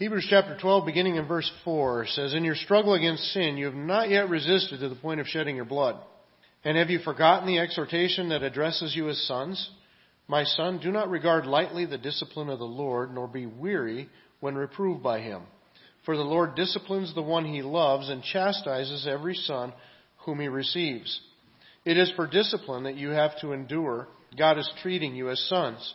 Hebrews chapter 12, beginning in verse 4, says, In your struggle against sin, you have not yet resisted to the point of shedding your blood. And have you forgotten the exhortation that addresses you as sons? My son, do not regard lightly the discipline of the Lord, nor be weary when reproved by him. For the Lord disciplines the one he loves and chastises every son whom he receives. It is for discipline that you have to endure. God is treating you as sons.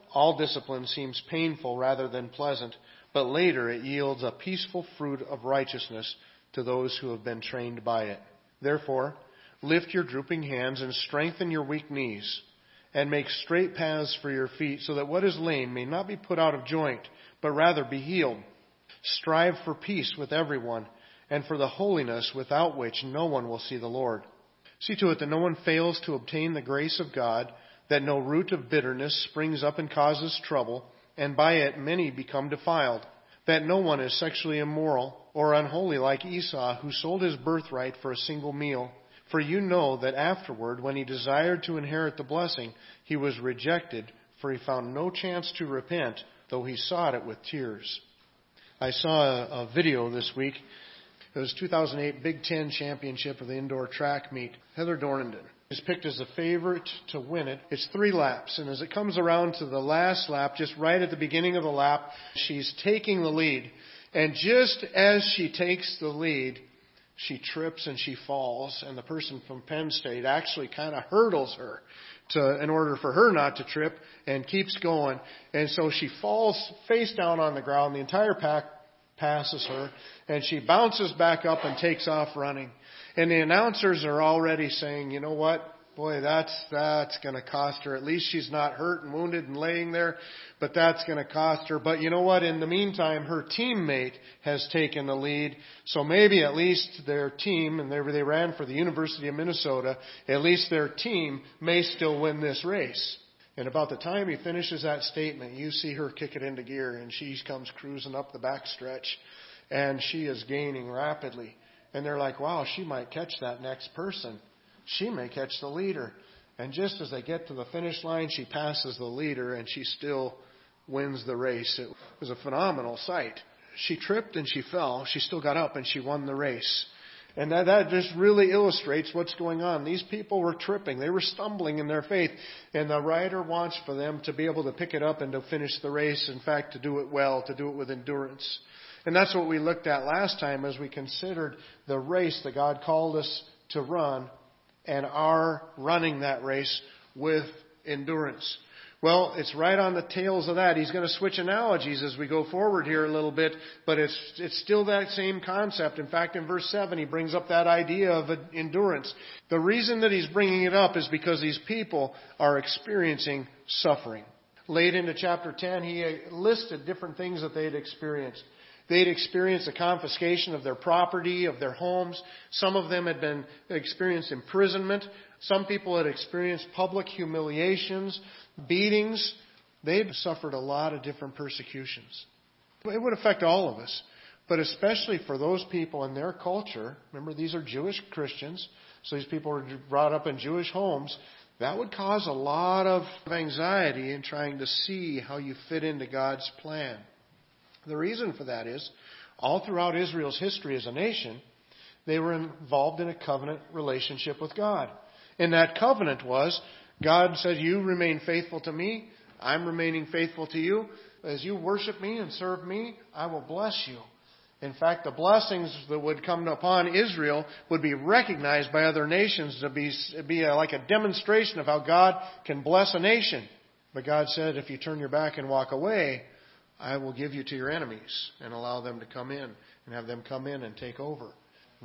all discipline seems painful rather than pleasant, but later it yields a peaceful fruit of righteousness to those who have been trained by it. Therefore, lift your drooping hands and strengthen your weak knees, and make straight paths for your feet, so that what is lame may not be put out of joint, but rather be healed. Strive for peace with everyone, and for the holiness without which no one will see the Lord. See to it that no one fails to obtain the grace of God that no root of bitterness springs up and causes trouble, and by it many become defiled, that no one is sexually immoral or unholy like Esau, who sold his birthright for a single meal. For you know that afterward, when he desired to inherit the blessing, he was rejected, for he found no chance to repent, though he sought it with tears. I saw a, a video this week. It was 2008 Big Ten Championship of the indoor track meet. Heather Dorniden is picked as a favorite to win it. It's three laps, and as it comes around to the last lap, just right at the beginning of the lap, she's taking the lead. And just as she takes the lead, she trips and she falls, and the person from Penn State actually kind of hurdles her to, in order for her not to trip and keeps going. And so she falls face down on the ground. The entire pack passes her, and she bounces back up and takes off running. And the announcers are already saying, you know what? Boy, that's, that's gonna cost her. At least she's not hurt and wounded and laying there, but that's gonna cost her. But you know what? In the meantime, her teammate has taken the lead. So maybe at least their team, and they, they ran for the University of Minnesota, at least their team may still win this race. And about the time he finishes that statement, you see her kick it into gear and she comes cruising up the backstretch and she is gaining rapidly. And they're like, wow, she might catch that next person. She may catch the leader. And just as they get to the finish line, she passes the leader and she still wins the race. It was a phenomenal sight. She tripped and she fell. She still got up and she won the race. And that, that just really illustrates what's going on. These people were tripping. They were stumbling in their faith. And the writer wants for them to be able to pick it up and to finish the race. In fact, to do it well, to do it with endurance. And that's what we looked at last time as we considered the race that God called us to run and our running that race with endurance. Well, it's right on the tails of that. He's going to switch analogies as we go forward here a little bit, but it's, it's still that same concept. In fact, in verse 7, he brings up that idea of endurance. The reason that he's bringing it up is because these people are experiencing suffering. Late into chapter 10, he uh, listed different things that they'd experienced. They'd experienced the confiscation of their property, of their homes. Some of them had been experienced imprisonment. Some people had experienced public humiliations, beatings. They'd suffered a lot of different persecutions. It would affect all of us, but especially for those people in their culture. Remember, these are Jewish Christians, so these people were brought up in Jewish homes. That would cause a lot of anxiety in trying to see how you fit into God's plan. The reason for that is, all throughout Israel's history as a nation, they were involved in a covenant relationship with God. And that covenant was, God said, You remain faithful to me, I'm remaining faithful to you. As you worship me and serve me, I will bless you. In fact, the blessings that would come upon Israel would be recognized by other nations to be, be a, like a demonstration of how God can bless a nation. But God said, if you turn your back and walk away, I will give you to your enemies and allow them to come in and have them come in and take over.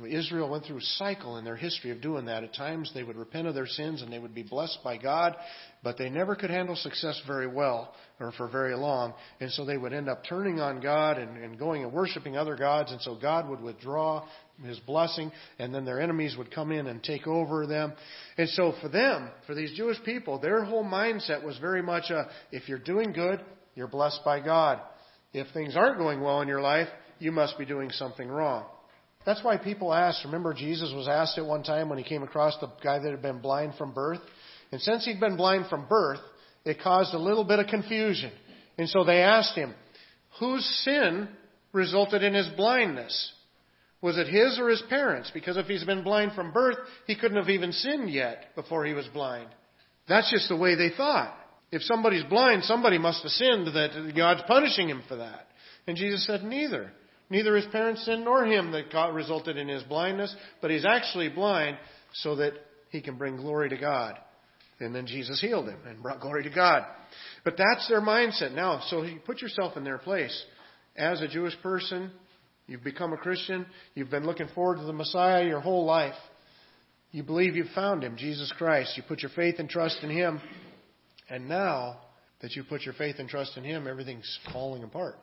Israel went through a cycle in their history of doing that. At times they would repent of their sins and they would be blessed by God, but they never could handle success very well or for very long. And so they would end up turning on God and, and going and worshiping other gods. And so God would withdraw his blessing and then their enemies would come in and take over them. And so for them, for these Jewish people, their whole mindset was very much a, if you're doing good, you're blessed by God. If things aren't going well in your life, you must be doing something wrong. That's why people ask. Remember, Jesus was asked at one time when he came across the guy that had been blind from birth. And since he'd been blind from birth, it caused a little bit of confusion. And so they asked him, whose sin resulted in his blindness? Was it his or his parents? Because if he's been blind from birth, he couldn't have even sinned yet before he was blind. That's just the way they thought. If somebody's blind, somebody must have sinned that God's punishing him for that. And Jesus said, neither. Neither his parents sinned nor him that got, resulted in his blindness, but he's actually blind so that he can bring glory to God. And then Jesus healed him and brought glory to God. But that's their mindset now. So you put yourself in their place. As a Jewish person, you've become a Christian. You've been looking forward to the Messiah your whole life. You believe you've found him, Jesus Christ. You put your faith and trust in him. And now that you put your faith and trust in him, everything's falling apart.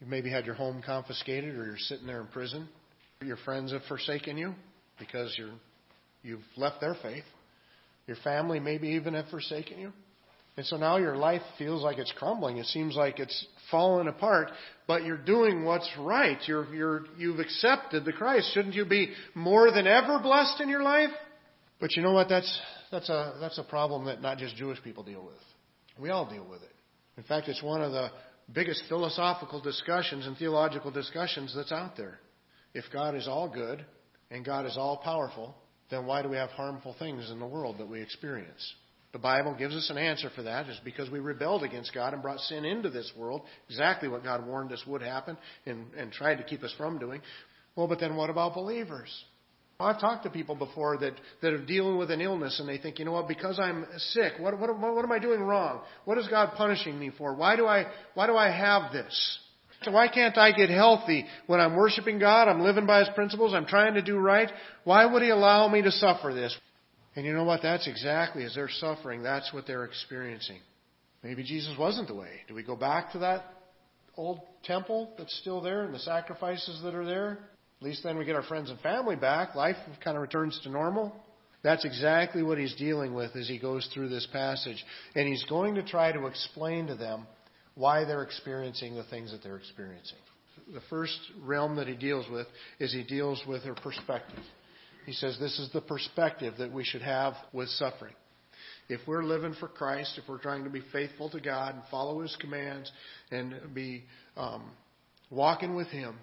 You've maybe had your home confiscated or you're sitting there in prison. Your friends have forsaken you because you're, you've left their faith. Your family maybe even have forsaken you. And so now your life feels like it's crumbling. It seems like it's falling apart, but you're doing what's right. You're, you're, you've accepted the Christ. Shouldn't you be more than ever blessed in your life? But you know what? That's, that's, a, that's a problem that not just Jewish people deal with. We all deal with it. In fact, it's one of the biggest philosophical discussions and theological discussions that's out there. If God is all good and God is all powerful, then why do we have harmful things in the world that we experience? The Bible gives us an answer for that. It's because we rebelled against God and brought sin into this world, exactly what God warned us would happen and, and tried to keep us from doing. Well, but then what about believers? I've talked to people before that, that are dealing with an illness and they think, you know what, because I'm sick, what, what, what am I doing wrong? What is God punishing me for? Why do I, why do I have this? So Why can't I get healthy when I'm worshiping God? I'm living by His principles. I'm trying to do right. Why would He allow me to suffer this? And you know what? That's exactly as they're suffering, that's what they're experiencing. Maybe Jesus wasn't the way. Do we go back to that old temple that's still there and the sacrifices that are there? At least then we get our friends and family back. Life kind of returns to normal. That's exactly what he's dealing with as he goes through this passage. And he's going to try to explain to them why they're experiencing the things that they're experiencing. The first realm that he deals with is he deals with her perspective. He says this is the perspective that we should have with suffering. If we're living for Christ, if we're trying to be faithful to God and follow His commands and be um, walking with Him,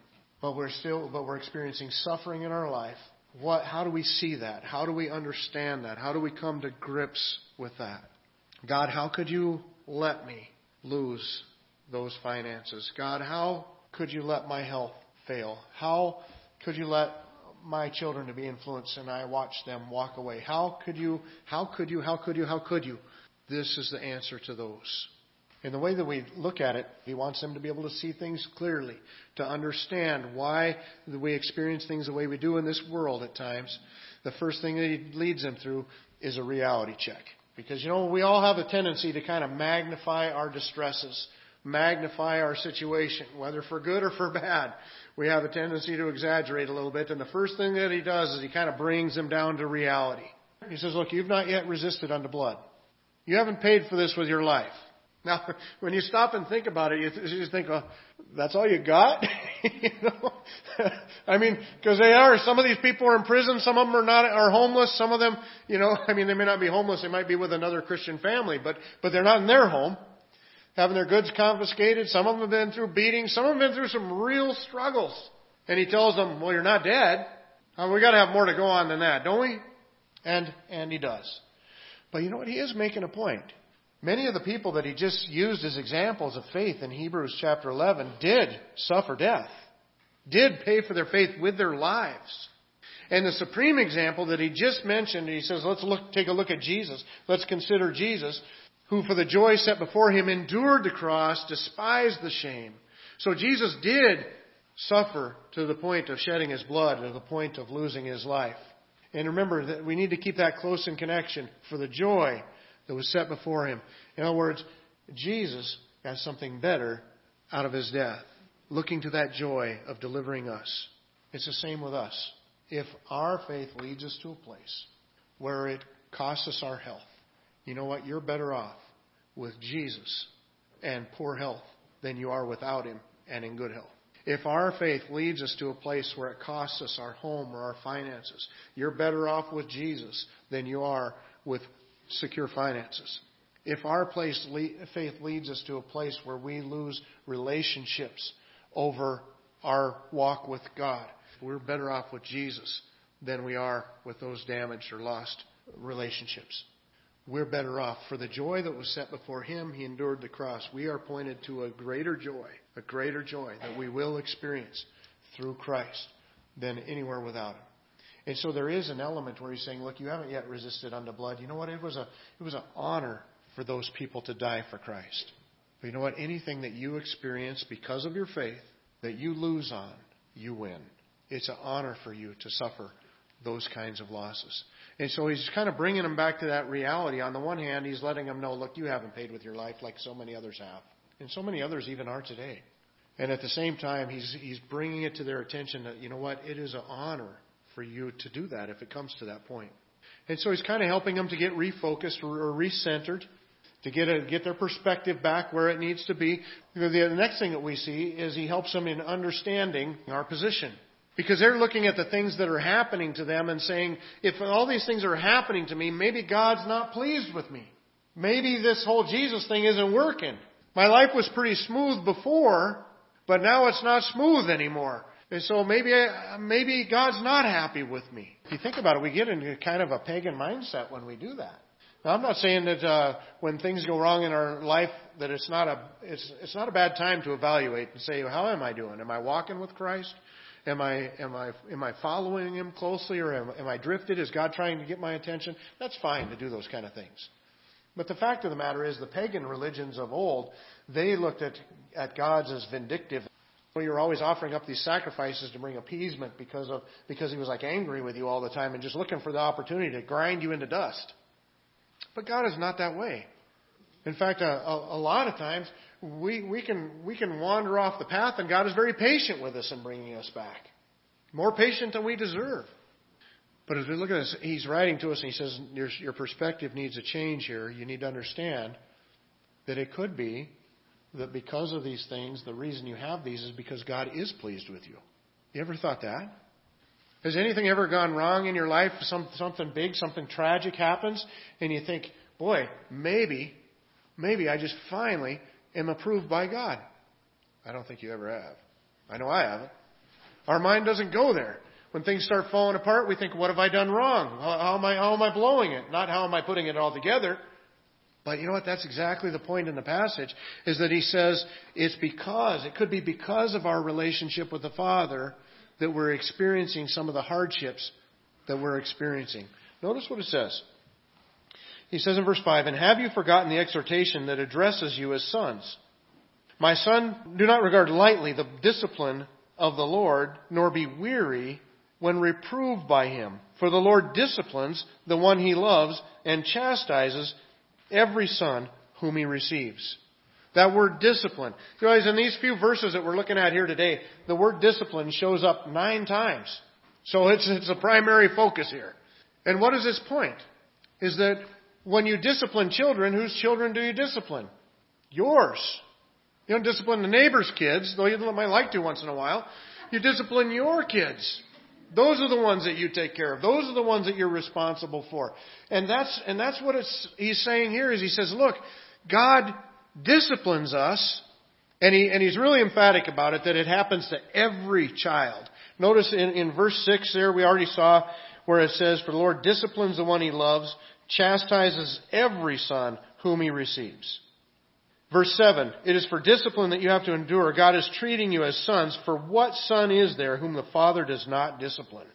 but we're still, but we're experiencing suffering in our life. What, how do we see that? How do we understand that? How do we come to grips with that? God, how could you let me lose those finances? God, how could you let my health fail? How could you let my children to be influenced and I watch them walk away? How could you, how could you, how could you, how could you? This is the answer to those. In the way that we look at it, he wants them to be able to see things clearly, to understand why we experience things the way we do in this world at times. The first thing that he leads them through is a reality check. Because, you know, we all have a tendency to kind of magnify our distresses, magnify our situation, whether for good or for bad. We have a tendency to exaggerate a little bit. And the first thing that he does is he kind of brings them down to reality. He says, look, you've not yet resisted unto blood. You haven't paid for this with your life. Now, when you stop and think about it, you just think, oh, that's all you got? you know? I mean, because they are. Some of these people are in prison. Some of them are not, are homeless. Some of them, you know, I mean, they may not be homeless. They might be with another Christian family, but, but they're not in their home. Having their goods confiscated. Some of them have been through beatings. Some of them have been through some real struggles. And he tells them, well, you're not dead. Uh, we gotta have more to go on than that, don't we? And, and he does. But you know what? He is making a point. Many of the people that he just used as examples of faith in Hebrews chapter 11 did suffer death, did pay for their faith with their lives. And the supreme example that he just mentioned, he says, let's look, take a look at Jesus. Let's consider Jesus, who for the joy set before him endured the cross, despised the shame. So Jesus did suffer to the point of shedding his blood, to the point of losing his life. And remember that we need to keep that close in connection for the joy that was set before him. In other words, Jesus got something better out of his death, looking to that joy of delivering us. It's the same with us. If our faith leads us to a place where it costs us our health, you know what? You're better off with Jesus and poor health than you are without him and in good health. If our faith leads us to a place where it costs us our home or our finances, you're better off with Jesus than you are with secure finances. If our place, faith leads us to a place where we lose relationships over our walk with God, we're better off with Jesus than we are with those damaged or lost relationships. We're better off. For the joy that was set before him, he endured the cross. We are pointed to a greater joy, a greater joy that we will experience through Christ than anywhere without him. And so there is an element where he's saying, look, you haven't yet resisted unto blood. You know what? It was a, it was an honor for those people to die for Christ. But you know what? Anything that you experience because of your faith that you lose on, you win. It's an honor for you to suffer those kinds of losses. And so he's kind of bringing them back to that reality. On the one hand, he's letting them know, look, you haven't paid with your life like so many others have. And so many others even are today. And at the same time, he's, he's bringing it to their attention that, you know what, it is an honor for you to do that if it comes to that point. And so he's kind of helping them to get refocused or recentered, to get, a, get their perspective back where it needs to be. The next thing that we see is he helps them in understanding our position. Because they're looking at the things that are happening to them and saying, if all these things are happening to me, maybe God's not pleased with me. Maybe this whole Jesus thing isn't working. My life was pretty smooth before, but now it's not smooth anymore. And so maybe, maybe God's not happy with me. If you think about it, we get into kind of a pagan mindset when we do that. Now, I'm not saying that uh, when things go wrong in our life that it's not a it's it's not a bad time to evaluate and say, how am I doing? Am I walking with Christ? Am I, am I, am I following him closely or am, am I drifted? Is God trying to get my attention? That's fine to do those kind of things. But the fact of the matter is the pagan religions of old, they looked at, at gods as vindictive. You're always offering up these sacrifices to bring appeasement because of because he was like angry with you all the time and just looking for the opportunity to grind you into dust. But God is not that way. In fact, a, a, a lot of times we, we, can, we can wander off the path, and God is very patient with us in bringing us back. More patient than we deserve. But as we look at this, he's writing to us and he says, your, your perspective needs a change here. You need to understand that it could be that because of these things, the reason you have these is because God is pleased with you. You ever thought that? Has anything ever gone wrong in your life? Some, something big, something tragic happens, and you think, boy, maybe, maybe I just finally am approved by God. I don't think you ever have. I know I haven't. Our mind doesn't go there. When things start falling apart, we think, what have I done wrong? How, am I, how am I blowing it? Not how am I putting it all together. But you know what? That's exactly the point in the passage, is that he says it's because, it could be because of our relationship with the Father that we're experiencing some of the hardships that we're experiencing. Notice what it says. He says in verse 5, And have you forgotten the exhortation that addresses you as sons? My son, do not regard lightly the discipline of the Lord, nor be weary when reproved by him. For the Lord disciplines the one he loves and chastises every son whom he receives. That word discipline. You guys, in these few verses that we're looking at here today, the word discipline shows up nine times. So it's, it's a primary focus here. And what is its point? Is that when you discipline children, whose children do you discipline? Yours. You don't discipline the neighbor's kids, though you might like to once in a while. You discipline your kids. Those are the ones that you take care of. Those are the ones that you're responsible for. And that's, and that's what he's saying here is he says, look, God disciplines us, and, he, and he's really emphatic about it, that it happens to every child. Notice in, in verse 6 there, we already saw where it says, For the Lord disciplines the one he loves, chastises every son whom he receives. Verse 7, it is for discipline that you have to endure. God is treating you as sons. For what son is there whom the Father does not discipline?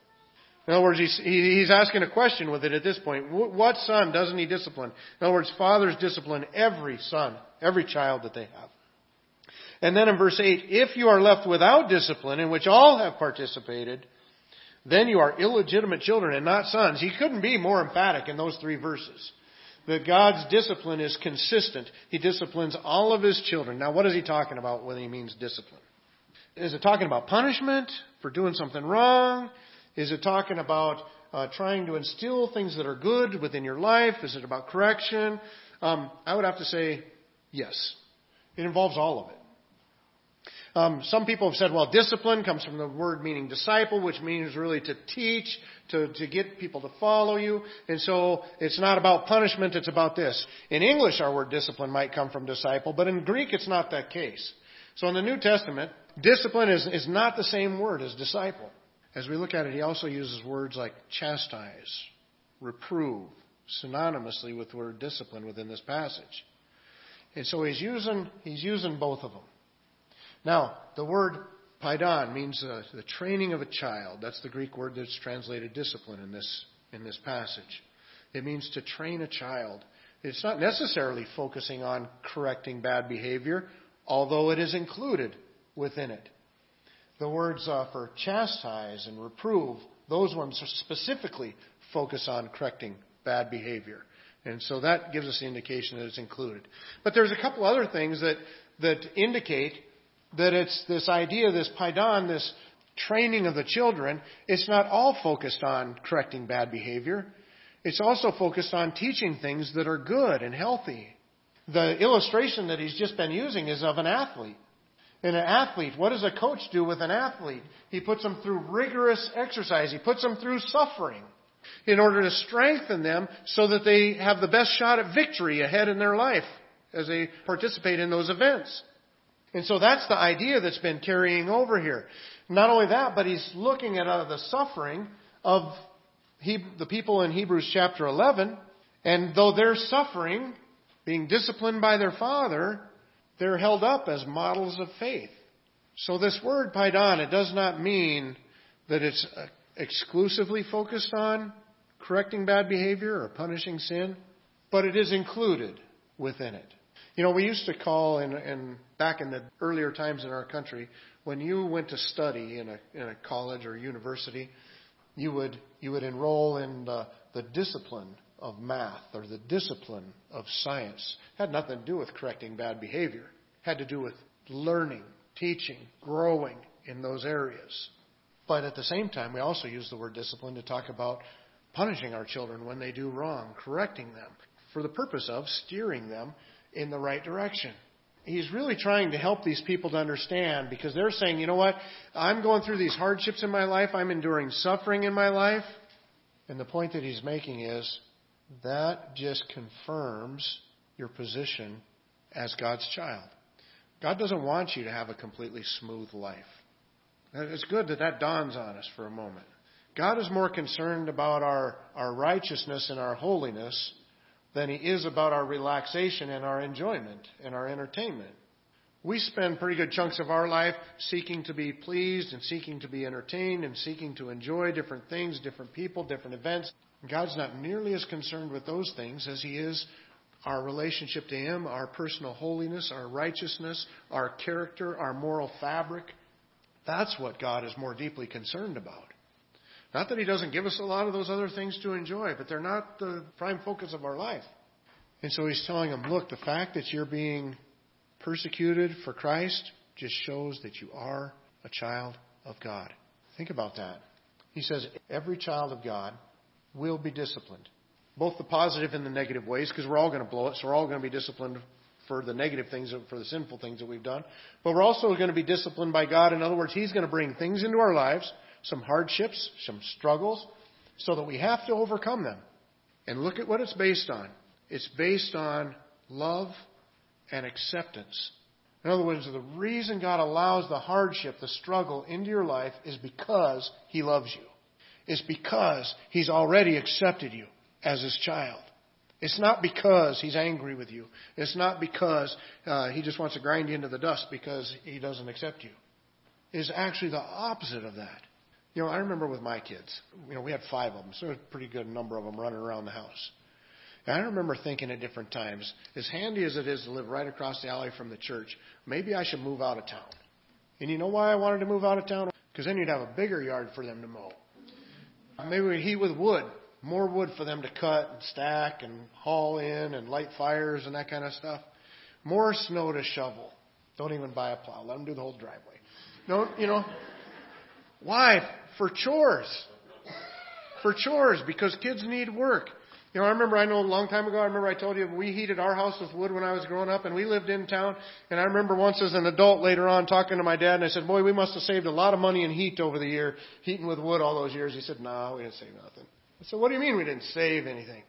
In other words, he's, he's asking a question with it at this point. What son doesn't he discipline? In other words, fathers discipline every son, every child that they have. And then in verse 8, if you are left without discipline, in which all have participated, then you are illegitimate children and not sons. He couldn't be more emphatic in those three verses. That God's discipline is consistent. He disciplines all of His children. Now what is He talking about when He means discipline? Is it talking about punishment for doing something wrong? Is it talking about uh, trying to instill things that are good within your life? Is it about correction? Um, I would have to say yes. It involves all of it. Um, some people have said, well, discipline comes from the word meaning disciple, which means really to teach, to, to get people to follow you. And so it's not about punishment, it's about this. In English, our word discipline might come from disciple, but in Greek, it's not that case. So in the New Testament, discipline is, is not the same word as disciple. As we look at it, he also uses words like chastise, reprove, synonymously with the word discipline within this passage. And so he's using, he's using both of them. Now, the word paidon means uh, the training of a child. That's the Greek word that's translated discipline in this, in this passage. It means to train a child. It's not necessarily focusing on correcting bad behavior, although it is included within it. The words uh, for chastise and reprove, those ones specifically focus on correcting bad behavior. And so that gives us the indication that it's included. But there's a couple other things that, that indicate that it's this idea, this paidon, this training of the children, it's not all focused on correcting bad behavior. It's also focused on teaching things that are good and healthy. The illustration that he's just been using is of an athlete. In an athlete, what does a coach do with an athlete? He puts them through rigorous exercise. He puts them through suffering in order to strengthen them so that they have the best shot at victory ahead in their life as they participate in those events. And so that's the idea that's been carrying over here. Not only that, but he's looking at uh, the suffering of he, the people in Hebrews chapter 11. And though they're suffering, being disciplined by their father, they're held up as models of faith. So this word paidon, it does not mean that it's uh, exclusively focused on correcting bad behavior or punishing sin, but it is included within it. You know, we used to call in, in back in the earlier times in our country, when you went to study in a in a college or university, you would you would enroll in the, the discipline of math or the discipline of science. It had nothing to do with correcting bad behavior. It had to do with learning, teaching, growing in those areas. But at the same time, we also use the word discipline to talk about punishing our children when they do wrong, correcting them, for the purpose of steering them in the right direction. He's really trying to help these people to understand because they're saying, you know what? I'm going through these hardships in my life. I'm enduring suffering in my life. And the point that he's making is that just confirms your position as God's child. God doesn't want you to have a completely smooth life. It's good that that dawns on us for a moment. God is more concerned about our, our righteousness and our holiness than he is about our relaxation and our enjoyment and our entertainment. We spend pretty good chunks of our life seeking to be pleased and seeking to be entertained and seeking to enjoy different things, different people, different events. God's not nearly as concerned with those things as He is our relationship to Him, our personal holiness, our righteousness, our character, our moral fabric. That's what God is more deeply concerned about. Not that He doesn't give us a lot of those other things to enjoy, but they're not the prime focus of our life. And so He's telling them, look, the fact that you're being persecuted for Christ just shows that you are a child of God. Think about that. He says every child of God will be disciplined, both the positive and the negative ways, because we're all going to blow it, so we're all going to be disciplined for the negative things, for the sinful things that we've done. But we're also going to be disciplined by God. In other words, He's going to bring things into our lives some hardships, some struggles, so that we have to overcome them. And look at what it's based on. It's based on love and acceptance. In other words, the reason God allows the hardship, the struggle into your life is because He loves you. It's because He's already accepted you as His child. It's not because He's angry with you. It's not because uh, He just wants to grind you into the dust because He doesn't accept you. It's actually the opposite of that. You know, I remember with my kids, you know, we had five of them, so a pretty good number of them running around the house. And I remember thinking at different times, as handy as it is to live right across the alley from the church, maybe I should move out of town. And you know why I wanted to move out of town? Because then you'd have a bigger yard for them to mow. Maybe we'd heat with wood, more wood for them to cut and stack and haul in and light fires and that kind of stuff. More snow to shovel. Don't even buy a plow. Let them do the whole driveway. No, you know, why? For chores. For chores, because kids need work. You know, I remember, I know a long time ago, I remember I told you we heated our house with wood when I was growing up, and we lived in town. And I remember once as an adult later on talking to my dad, and I said, Boy, we must have saved a lot of money in heat over the year, heating with wood all those years. He said, No, we didn't save nothing. I said, What do you mean we didn't save anything?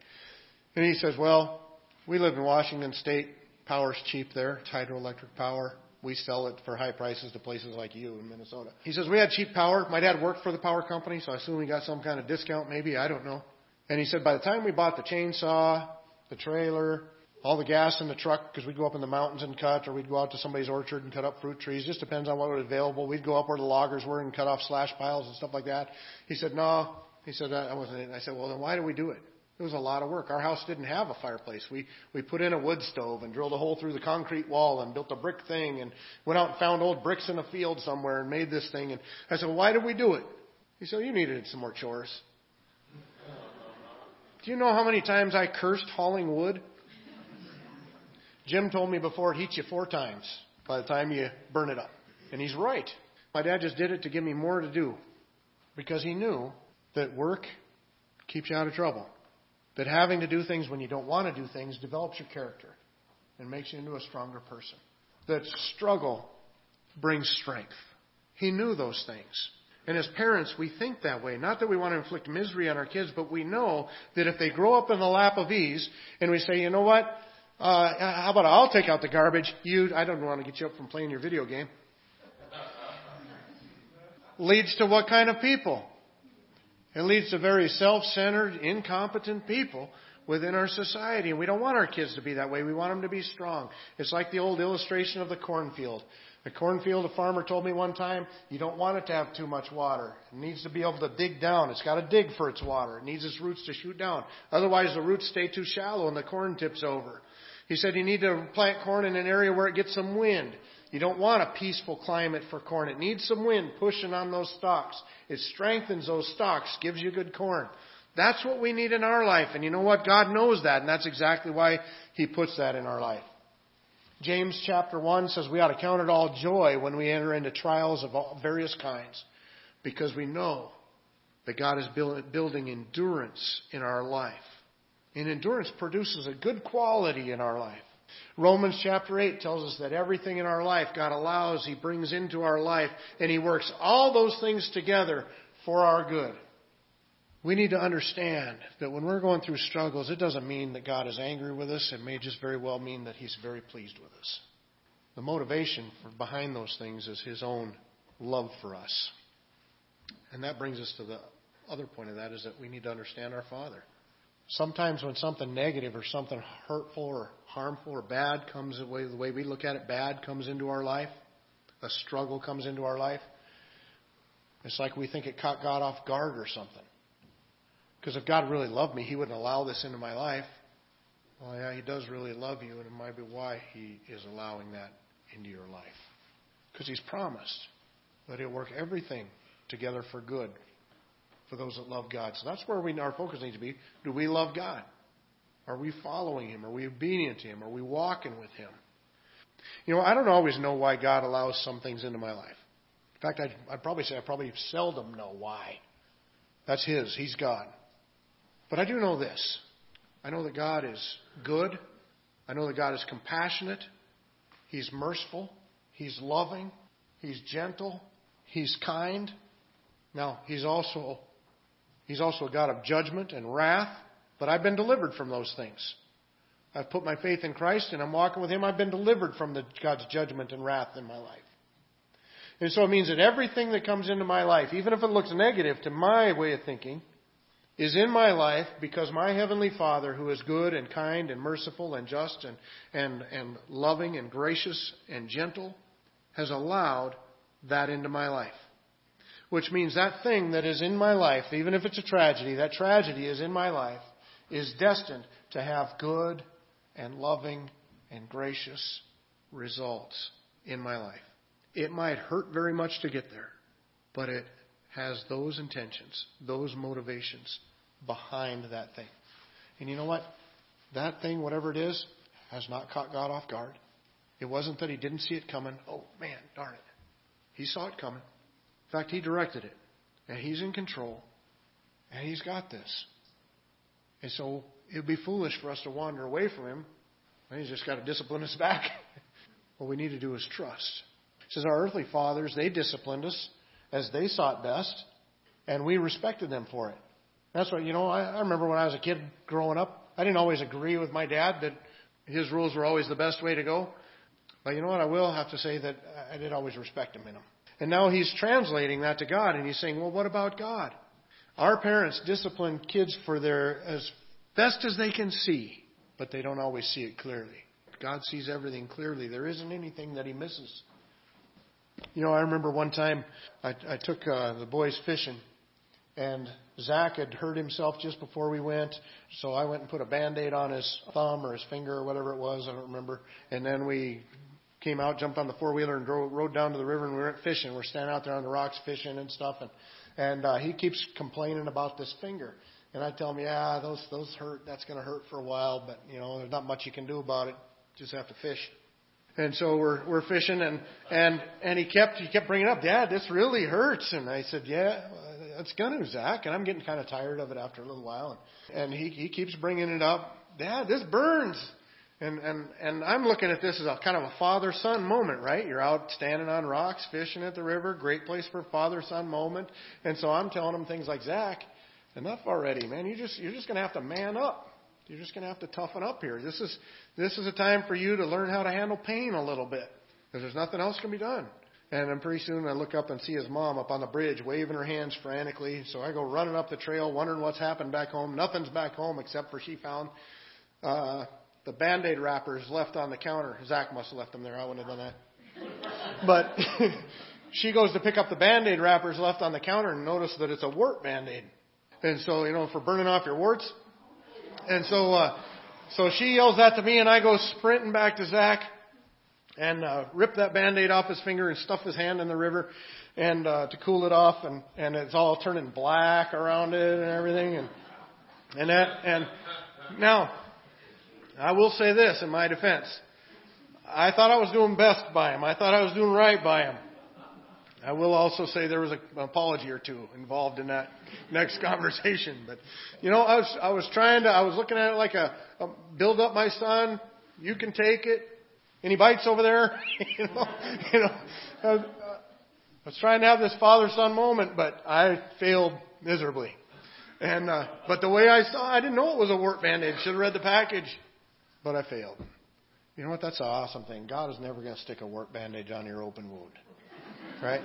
And he says, Well, we live in Washington State. Power's cheap there. It's hydroelectric power. We sell it for high prices to places like you in Minnesota. He says, We had cheap power. My dad worked for the power company, so I assume we got some kind of discount, maybe. I don't know. And he said, By the time we bought the chainsaw, the trailer, all the gas in the truck, because we'd go up in the mountains and cut, or we'd go out to somebody's orchard and cut up fruit trees. Just depends on what was available. We'd go up where the loggers were and cut off slash piles and stuff like that. He said, No. He said, I wasn't it. I said, Well, then why do we do it? It was a lot of work. Our house didn't have a fireplace. We we put in a wood stove and drilled a hole through the concrete wall and built a brick thing and went out and found old bricks in a field somewhere and made this thing. And I said, why did we do it? He said, you needed some more chores. Do you know how many times I cursed hauling wood? Jim told me before it heats you four times by the time you burn it up. And he's right. My dad just did it to give me more to do because he knew that work keeps you out of trouble. That having to do things when you don't want to do things develops your character and makes you into a stronger person. That struggle brings strength. He knew those things. And as parents, we think that way. Not that we want to inflict misery on our kids, but we know that if they grow up in the lap of ease and we say, you know what, uh, how about I'll take out the garbage, you, I don't want to get you up from playing your video game. Leads to what kind of people? It leads to very self-centered, incompetent people within our society. And we don't want our kids to be that way. We want them to be strong. It's like the old illustration of the cornfield. The cornfield, a farmer told me one time, you don't want it to have too much water. It needs to be able to dig down. It's got to dig for its water. It needs its roots to shoot down. Otherwise, the roots stay too shallow and the corn tips over. He said you need to plant corn in an area where it gets some wind. You don't want a peaceful climate for corn. It needs some wind pushing on those stalks. It strengthens those stalks, gives you good corn. That's what we need in our life. And you know what? God knows that, and that's exactly why He puts that in our life. James chapter 1 says we ought to count it all joy when we enter into trials of various kinds because we know that God is building endurance in our life. And endurance produces a good quality in our life. Romans chapter 8 tells us that everything in our life God allows, He brings into our life, and He works all those things together for our good. We need to understand that when we're going through struggles, it doesn't mean that God is angry with us. It may just very well mean that He's very pleased with us. The motivation behind those things is His own love for us. And that brings us to the other point of that is that we need to understand our Father. Sometimes when something negative or something hurtful or harmful or bad comes the way, the way we look at it, bad comes into our life, a struggle comes into our life, it's like we think it caught God off guard or something. Because if God really loved me, He wouldn't allow this into my life. Well, yeah, He does really love you, and it might be why He is allowing that into your life. Because He's promised that He'll work everything together for good for those that love God. So that's where we, our focus needs to be. Do we love God? Are we following Him? Are we obedient to Him? Are we walking with Him? You know, I don't always know why God allows some things into my life. In fact, I'd, I'd probably say I probably seldom know why. That's His. He's God. But I do know this. I know that God is good. I know that God is compassionate. He's merciful. He's loving. He's gentle. He's kind. Now, He's also He's also a God of judgment and wrath, but I've been delivered from those things. I've put my faith in Christ and I'm walking with Him. I've been delivered from the, God's judgment and wrath in my life. And so it means that everything that comes into my life, even if it looks negative to my way of thinking, is in my life because my Heavenly Father, who is good and kind and merciful and just and, and, and loving and gracious and gentle, has allowed that into my life. Which means that thing that is in my life, even if it's a tragedy, that tragedy is in my life, is destined to have good and loving and gracious results in my life. It might hurt very much to get there, but it has those intentions, those motivations behind that thing. And you know what? That thing, whatever it is, has not caught God off guard. It wasn't that he didn't see it coming. Oh, man, darn it. He saw it coming. In fact, he directed it. And he's in control. And he's got this. And so it would be foolish for us to wander away from him. He's just got to discipline us back. what we need to do is trust. It says our earthly fathers, they disciplined us as they sought best, and we respected them for it. That's what, you know, I, I remember when I was a kid growing up, I didn't always agree with my dad that his rules were always the best way to go. But you know what? I will have to say that I did always respect him in them. And now he's translating that to God, and he's saying, well, what about God? Our parents discipline kids for their as best as they can see, but they don't always see it clearly. God sees everything clearly. There isn't anything that he misses. You know, I remember one time I, I took uh, the boys fishing, and Zach had hurt himself just before we went, so I went and put a band-aid on his thumb or his finger or whatever it was, I don't remember. And then we came out, jumped on the four wheeler, and drove, rode down to the river, and we went fishing. We're standing out there on the rocks fishing and stuff, and and uh, he keeps complaining about this finger. And I tell him, yeah, those those hurt. That's going to hurt for a while, but you know, there's not much you can do about it. Just have to fish. And so we're we're fishing, and and and he kept he kept bringing up, Dad, this really hurts. And I said, Yeah, it's gonna, Zach. And I'm getting kind of tired of it after a little while. And, and he he keeps bringing it up, Dad, this burns. And and and I'm looking at this as a kind of a father son moment, right? You're out standing on rocks, fishing at the river, great place for father son moment. And so I'm telling him things like, Zach, enough already, man. You just you're just gonna have to man up. You're just gonna have to toughen up here. This is this is a time for you to learn how to handle pain a little bit because there's nothing else can be done. And then pretty soon I look up and see his mom up on the bridge waving her hands frantically. So I go running up the trail, wondering what's happened back home. Nothing's back home except for she found uh, the band-aid wrappers left on the counter. Zach must have left them there. I wouldn't have done that. but she goes to pick up the band-aid wrappers left on the counter and notice that it's a wart band-aid. And so, you know, for burning off your warts. And so, uh, so she yells that to me and I go sprinting back to Zach and, uh, rip that band-aid off his finger and stuff his hand in the river and, uh, to cool it off and, and it's all turning black around it and everything and, and that, and now, I will say this in my defense. I thought I was doing best by him. I thought I was doing right by him. I will also say there was an apology or two involved in that next conversation. But you know, I was I was trying to I was looking at it like a, a build up my son. You can take it. Any bites over there? you know, you know. I was, I was trying to have this father son moment, but I failed miserably. And uh, but the way I saw, I didn't know it was a wart band-aid. Should have read the package but I failed. You know what? That's an awesome thing. God is never going to stick a wart bandage on your open wound. Right?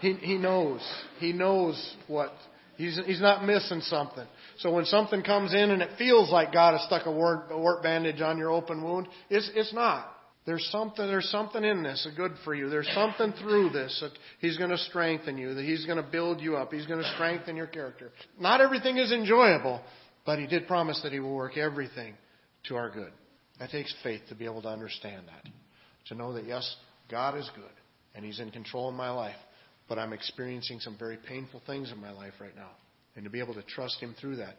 He, he, he knows. He knows what. He's, he's not missing something. So when something comes in and it feels like God has stuck a work, a wart bandage on your open wound, it's, it's not. There's something, there's something in this, a good for you. There's something through this that He's going to strengthen you, that He's going to build you up. He's going to strengthen your character. Not everything is enjoyable, but He did promise that He will work everything to our good. That takes faith to be able to understand that. To know that, yes, God is good and He's in control in my life, but I'm experiencing some very painful things in my life right now. And to be able to trust Him through that.